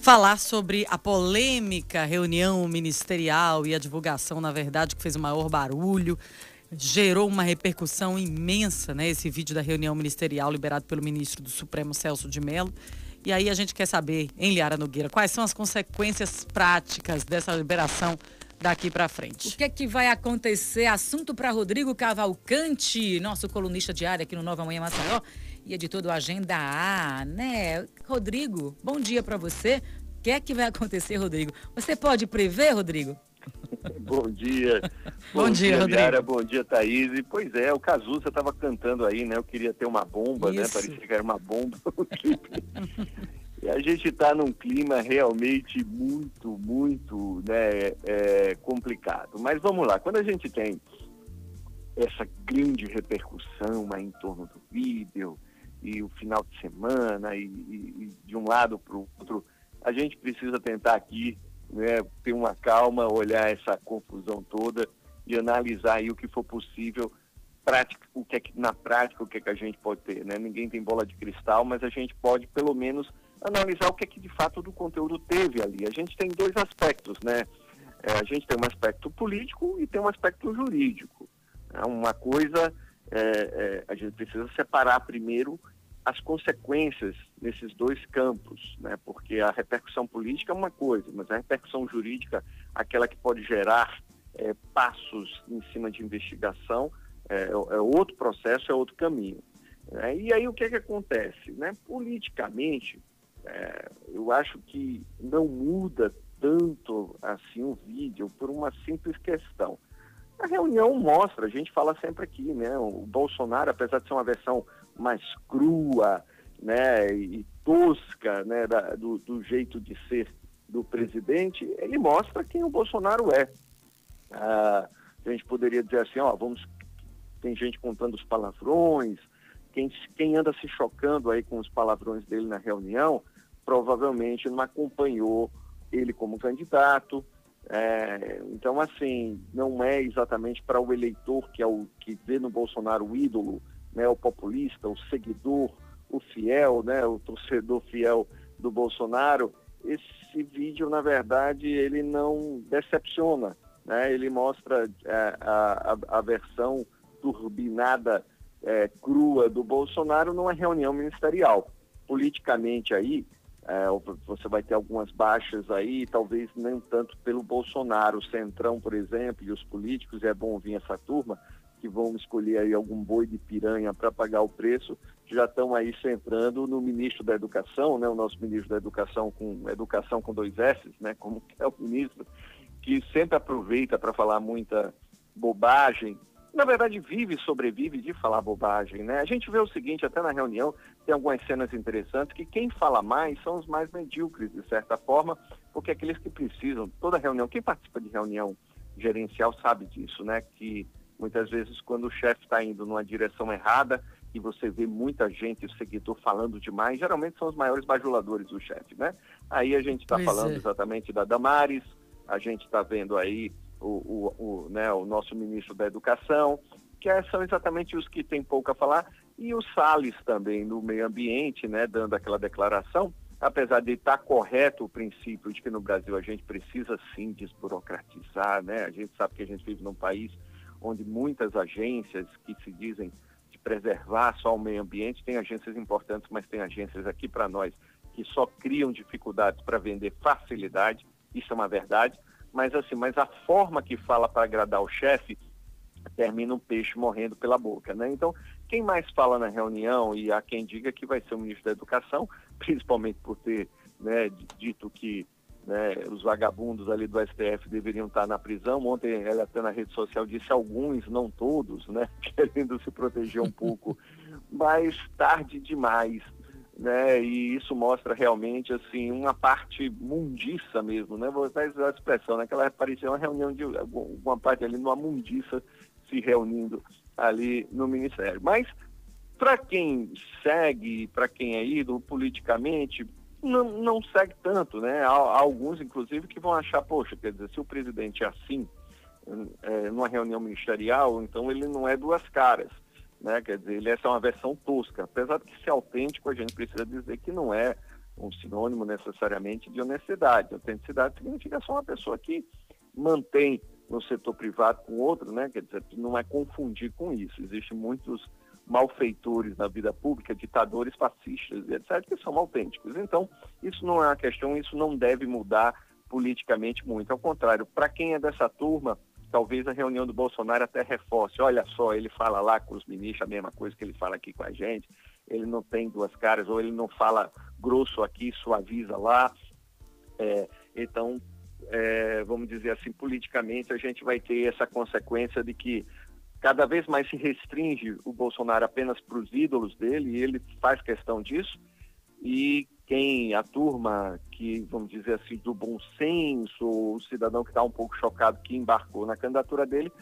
falar sobre a polêmica reunião ministerial e a divulgação, na verdade, que fez o maior barulho. Gerou uma repercussão imensa, né? Esse vídeo da reunião ministerial liberado pelo ministro do Supremo, Celso de Mello. E aí a gente quer saber, em Liara Nogueira, quais são as consequências práticas dessa liberação daqui para frente. O que é que vai acontecer? Assunto para Rodrigo Cavalcante, nosso colunista diário aqui no Nova Manhã Maceió e editor do Agenda A, né? Rodrigo, bom dia para você. O que é que vai acontecer, Rodrigo? Você pode prever, Rodrigo? bom dia. bom, bom, dia, dia Rodrigo. Bom dia, Thaís. E, pois é, o Cazuza estava cantando aí, né? Eu queria ter uma bomba, né? Isso. né? Parecia que era uma bomba. E a gente está num clima realmente muito, muito né, é, complicado. Mas vamos lá, quando a gente tem essa grande repercussão aí em torno do vídeo e o final de semana e, e, e de um lado para o outro, a gente precisa tentar aqui né, ter uma calma, olhar essa confusão toda e analisar aí o que for possível prática, o que é que, na prática o que, é que a gente pode ter, né? Ninguém tem bola de cristal, mas a gente pode pelo menos analisar o que é que de fato do conteúdo teve ali. A gente tem dois aspectos, né? É, a gente tem um aspecto político e tem um aspecto jurídico. É uma coisa, é, é, a gente precisa separar primeiro as consequências nesses dois campos, né? Porque a repercussão política é uma coisa, mas a repercussão jurídica, aquela que pode gerar é, passos em cima de investigação, é, é outro processo, é outro caminho. É, e aí o que, é que acontece? Né? Politicamente, é, eu acho que não muda tanto assim o vídeo por uma simples questão. A reunião mostra, a gente fala sempre aqui, né? O Bolsonaro, apesar de ser uma versão mais crua, né, e tosca, né, da, do, do, jeito de ser do presidente, ele mostra quem o Bolsonaro é. Ah, a gente poderia dizer assim, ó, vamos, tem gente contando os palavrões, quem, quem anda se chocando aí com os palavrões dele na reunião, provavelmente não acompanhou ele como candidato. É, então, assim, não é exatamente para o eleitor que é o que vê no Bolsonaro o ídolo, né, o populista, o seguidor, o fiel, né, o torcedor fiel do Bolsonaro. Esse vídeo, na verdade, ele não decepciona, né? Ele mostra é, a, a, a versão turbinada, é, crua do Bolsonaro numa reunião ministerial. Politicamente aí, é, você vai ter algumas baixas aí, talvez nem tanto pelo Bolsonaro, o Centrão, por exemplo, e os políticos, é bom vir essa turma, que vão escolher aí algum boi de piranha para pagar o preço, já estão aí centrando no ministro da Educação, né, o nosso ministro da Educação com Educação com dois S, né, como é o ministro, que sempre aproveita para falar muita bobagem, na verdade vive e sobrevive de falar bobagem, né? A gente vê o seguinte, até na reunião, tem algumas cenas interessantes, que quem fala mais são os mais medíocres, de certa forma, porque aqueles que precisam, toda reunião, quem participa de reunião gerencial sabe disso, né? Que muitas vezes quando o chefe está indo numa direção errada e você vê muita gente, o seguidor falando demais, geralmente são os maiores bajuladores do chefe, né? Aí a gente está falando é. exatamente da Damares, a gente está vendo aí o, o, o, né, o nosso ministro da Educação, que é, são exatamente os que têm pouco a falar, e o Salles também no meio ambiente, né, dando aquela declaração, apesar de estar correto o princípio de que no Brasil a gente precisa sim desburocratizar, né? A gente sabe que a gente vive num país onde muitas agências que se dizem de preservar só o meio ambiente, tem agências importantes, mas tem agências aqui para nós que só criam dificuldades para vender facilidade, isso é uma verdade mas assim, mas a forma que fala para agradar o chefe termina um peixe morrendo pela boca, né? Então, quem mais fala na reunião e há quem diga que vai ser o ministro da Educação, principalmente por ter né, dito que né, os vagabundos ali do STF deveriam estar na prisão. Ontem ela até na rede social disse alguns, não todos, né, querendo se proteger um pouco, mas tarde demais né? E isso mostra realmente assim uma parte mundiça mesmo, né? Vou usar a expressão, né? Aquela parecia uma reunião de uma parte ali numa mundiça se reunindo ali no ministério. Mas para quem segue, para quem é ídolo politicamente, não, não segue tanto, né? Há, há, alguns, inclusive, que vão achar, poxa, quer dizer, se o presidente é assim, é, numa reunião ministerial, então ele não é duas caras. Né? Quer dizer, ele é só uma versão tosca. Apesar de ser autêntico, a gente precisa dizer que não é um sinônimo necessariamente de honestidade. Autenticidade significa só uma pessoa que mantém no setor privado com outro, né? Quer dizer, não é confundir com isso. Existem muitos malfeitores na vida pública, ditadores fascistas, etc., que são autênticos. Então, isso não é uma questão, isso não deve mudar politicamente muito. Ao contrário, para quem é dessa turma, talvez a reunião do Bolsonaro até reforce. Olha só, ele fala lá com os ministros a mesma coisa que ele fala aqui com a gente. Ele não tem duas caras, ou ele não fala grosso aqui, suaviza lá. É, então, é, vamos dizer assim, politicamente, a gente vai ter essa consequência de que cada vez mais se restringe o Bolsonaro apenas para os ídolos dele, e ele faz questão disso, e quem, a turma que, vamos dizer assim, do bom senso, o cidadão que está um pouco chocado que embarcou na candidatura dele,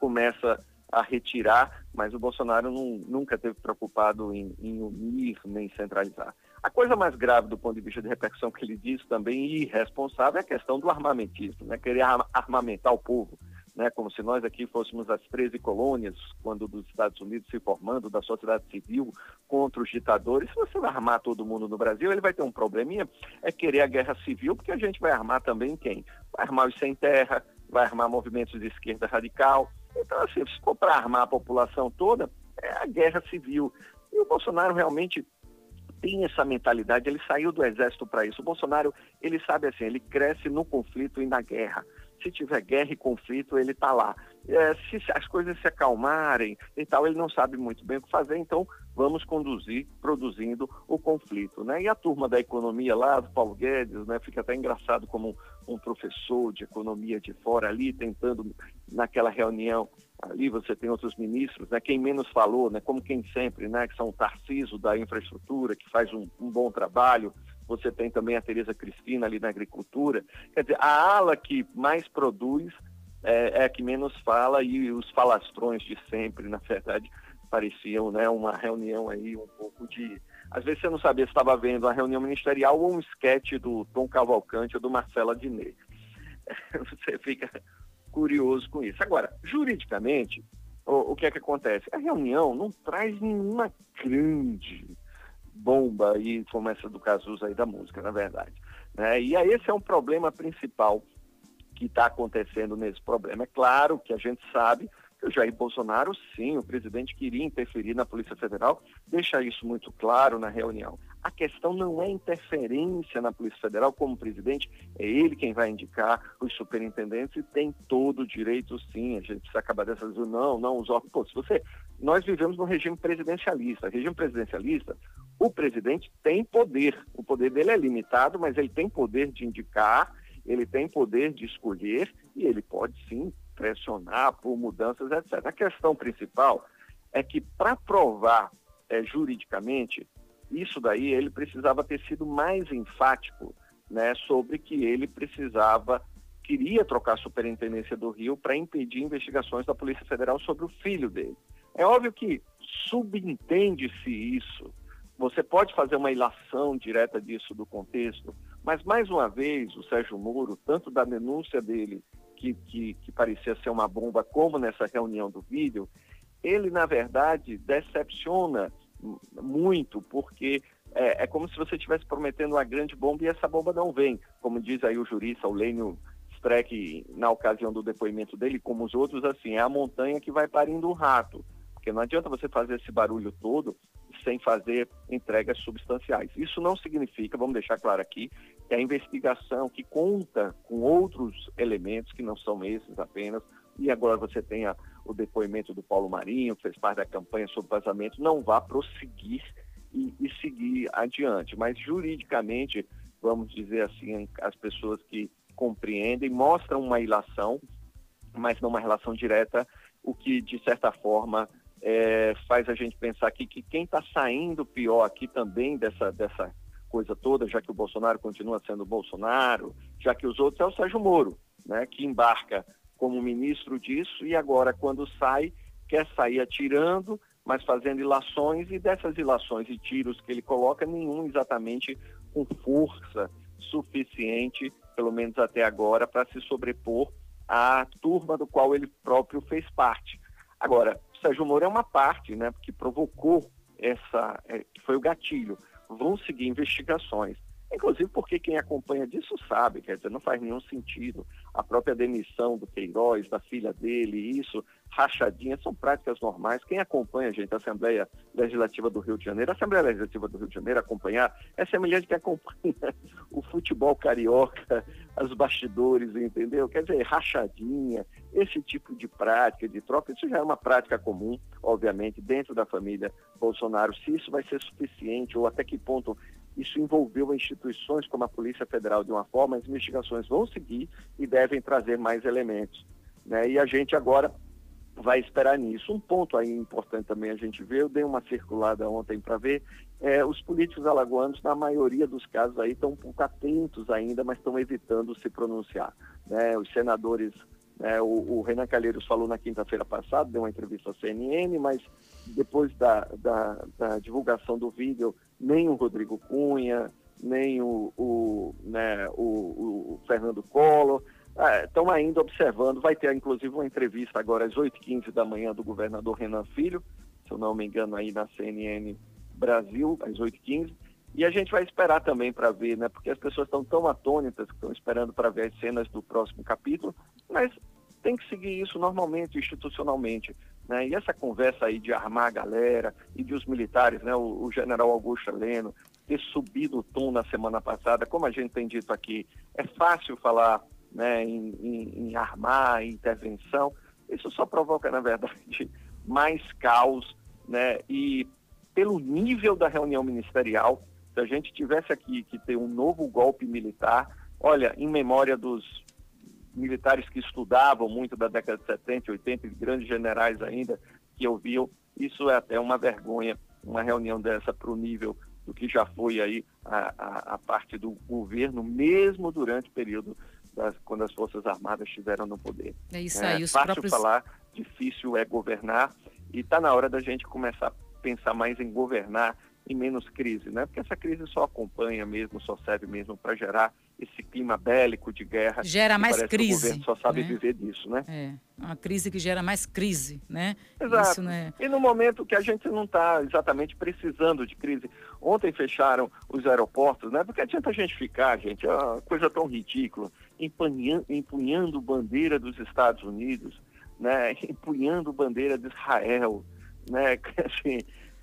começa a retirar, mas o Bolsonaro não, nunca teve preocupado em, em, unir nem centralizar. A coisa mais grave do ponto de vista de repercussão que ele disse também, irresponsável, é a questão do armamentismo, né? querer armamentar o povo né, como se nós aqui fôssemos as 13 colônias, quando dos Estados Unidos se formando, da sociedade civil contra os ditadores. Se você vai armar todo mundo no Brasil, ele vai ter um probleminha, é querer a guerra civil, porque a gente vai armar também quem? Vai armar os sem terra, vai armar movimentos de esquerda radical. Então, assim, se for para armar a população toda, é a guerra civil. E o Bolsonaro realmente tem essa mentalidade, ele saiu do exército para isso. O Bolsonaro, ele sabe assim, ele cresce no conflito e na guerra se tiver guerra e conflito, ele está lá. É, se as coisas se acalmarem e tal, ele não sabe muito bem o que fazer, então vamos conduzir, produzindo o conflito. Né? E a turma da economia lá, do Paulo Guedes, né, fica até engraçado como um, um professor de economia de fora ali, tentando, naquela reunião, ali você tem outros ministros, né, quem menos falou, né, como quem sempre, né, que são o Tarciso da infraestrutura, que faz um, um bom trabalho, você tem também a Tereza Cristina ali na agricultura. Quer dizer, a ala que mais produz é, é a que menos fala e os falastrões de sempre, na verdade, pareciam né, uma reunião aí um pouco de... Às vezes você não sabia se estava vendo uma reunião ministerial ou um esquete do Tom Cavalcante ou do Marcelo Adnet. Você fica curioso com isso. Agora, juridicamente, o, o que é que acontece? A reunião não traz nenhuma grande bomba aí, como essa do Cazuza aí da música, na verdade. Né? E aí esse é um problema principal que está acontecendo nesse problema. É claro que a gente sabe que o Jair Bolsonaro, sim, o presidente queria interferir na Polícia Federal, deixa isso muito claro na reunião. A questão não é interferência na Polícia Federal como presidente, é ele quem vai indicar os superintendentes e tem todo o direito, sim. A gente precisa acabar dessa não, não, os órgãos. Pô, se você. Nós vivemos num regime presidencialista. Regime presidencialista, o presidente tem poder. O poder dele é limitado, mas ele tem poder de indicar, ele tem poder de escolher e ele pode sim pressionar por mudanças, etc. A questão principal é que para provar é, juridicamente isso daí, ele precisava ter sido mais enfático né, sobre que ele precisava, queria trocar a superintendência do Rio para impedir investigações da Polícia Federal sobre o filho dele. É óbvio que subentende-se isso você pode fazer uma ilação direta disso do contexto, mas mais uma vez o Sérgio Moro, tanto da denúncia dele, que, que, que parecia ser uma bomba, como nessa reunião do vídeo, ele na verdade decepciona muito, porque é, é, como se você estivesse prometendo uma grande bomba e essa bomba não vem. Como diz aí o jurista, o Lênio Streck, na ocasião do depoimento dele, como os outros, assim, é a montanha que vai parindo o rato. Porque não adianta você fazer esse barulho todo sem fazer entregas substanciais. Isso não significa, vamos deixar claro aqui, que a investigação que conta com outros elementos que não são esses apenas, e agora você tem a, o depoimento do Paulo Marinho, que fez parte da campanha sobre vazamento, não vá prosseguir e, e seguir adiante. Mas juridicamente, vamos dizer assim, as pessoas que compreendem mostram uma ilação, mas não uma relação direta, o que de certa forma é, faz a gente pensar aqui que quem está saindo pior aqui também dessa, dessa coisa toda, já que o Bolsonaro continua sendo Bolsonaro, já que os outros é o Sérgio Moro, né, que embarca como ministro disso e agora quando sai quer sair atirando, mas fazendo ilações e dessas ilações e tiros que ele coloca nenhum exatamente com força suficiente, pelo menos até agora, para se sobrepor à turma do qual ele próprio fez parte. Agora, Sérgio Moro é uma parte, né, que provocou essa, é, que foi o gatilho. Vão seguir investigações. Inclusive porque quem acompanha disso sabe, quer dizer, não faz nenhum sentido. A própria demissão do Queiroz, da filha dele, isso, rachadinha, são práticas normais. Quem acompanha, gente, a Assembleia Legislativa do Rio de Janeiro, a Assembleia Legislativa do Rio de Janeiro acompanhar é semelhante que acompanha o futebol carioca, os bastidores, entendeu? Quer dizer, rachadinha, esse tipo de prática, de troca, isso já é uma prática comum, obviamente, dentro da família Bolsonaro. Se isso vai ser suficiente ou até que ponto isso envolveu instituições como a Polícia Federal de uma forma, as investigações vão seguir e devem trazer mais elementos. Né? E a gente agora vai esperar nisso. Um ponto aí importante também a gente vê, eu dei uma circulada ontem para ver, é, os políticos alagoanos, na maioria dos casos aí, estão um pouco atentos ainda, mas estão evitando se pronunciar. Né? Os senadores, né, o, o, Renan Calheiros falou na quinta-feira passada, deu uma entrevista à CNN, mas depois da, da, da divulgação do vídeo, nem o Rodrigo Cunha, nem o, o, né, o, o Fernando Collor, estão é, ainda observando. Vai ter, inclusive, uma entrevista agora às 8h15 da manhã do governador Renan Filho, se eu não me engano, aí na CNN Brasil, às 8h15. E a gente vai esperar também para ver, né? Porque as pessoas estão tão atônitas estão esperando para ver as cenas do próximo capítulo, mas tem que seguir isso normalmente, institucionalmente. Né? E essa conversa aí de armar a galera e de os militares, né? o, o general Augusto Heleno, ter subido o tom na semana passada, como a gente tem dito aqui, é fácil falar né, em, em, em armar, em intervenção, isso só provoca, na verdade, mais caos, né? E pelo nível da reunião ministerial, se a gente tivesse aqui que ter um novo golpe militar, olha, em memória dos militares que estudavam muito da década de 70, 80, grandes generais ainda que ouviam, isso é até uma vergonha, uma reunião dessa para o nível do que já foi aí a, a, a parte do governo, mesmo durante o período das, quando as Forças Armadas estiveram no poder. É isso aí. É fácil próprios... falar, difícil é governar e está na hora da gente começar a pensar mais em governar e menos crise, né? Porque essa crise só acompanha mesmo, só serve mesmo para gerar esse clima bélico de guerra. Gera mais crise. Que o governo só sabe né? viver disso, né? É, uma crise que gera mais crise, né? Exato. Isso, né? E no momento que a gente não está exatamente precisando de crise. Ontem fecharam os aeroportos, né? Porque adianta a gente ficar, gente, é uma coisa tão ridícula, empunhando, empunhando bandeira dos Estados Unidos, né? Empunhando bandeira de Israel, né? Assim,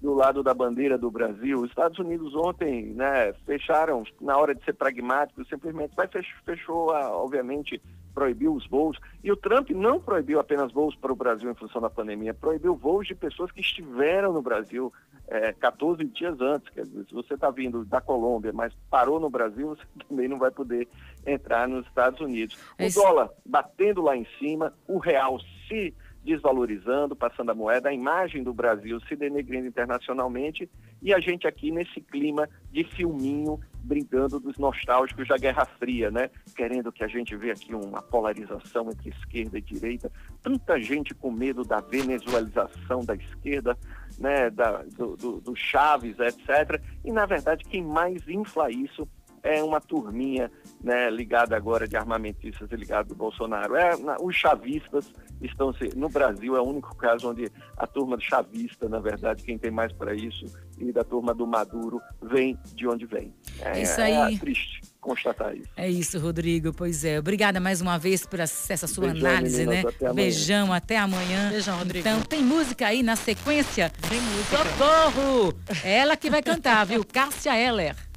do lado da bandeira do Brasil. Os Estados Unidos ontem né, fecharam, na hora de ser pragmático, simplesmente vai fechou, fechou obviamente, proibiu os voos. E o Trump não proibiu apenas voos para o Brasil em função da pandemia, proibiu voos de pessoas que estiveram no Brasil é, 14 dias antes. Quer dizer, se você está vindo da Colômbia, mas parou no Brasil, você também não vai poder entrar nos Estados Unidos. O Esse... dólar batendo lá em cima, o real se desvalorizando, passando a moeda, a imagem do Brasil se denegrindo internacionalmente e a gente aqui nesse clima de filminho brincando dos nostálgicos da Guerra Fria, né? Querendo que a gente vê aqui uma polarização entre esquerda e direita, tanta gente com medo da venezuelização da esquerda, né? Da, do, do, do Chaves, etc. E na verdade quem mais infla isso é uma turminha né, ligada agora de armamentistas e ligada do Bolsonaro. É, na, os chavistas estão se, no Brasil é o único caso onde a turma chavista, na verdade, quem tem mais para isso, e da turma do Maduro vem de onde vem. É, isso aí. É triste constatar isso. É isso, Rodrigo. Pois é. Obrigada mais uma vez por essa sua Beijão, análise, meninas, né? Até Beijão, até amanhã. Beijão, Rodrigo. Então, tem música aí na sequência? Tem música. Socorro! Ela que vai cantar, viu? Cássia Eller.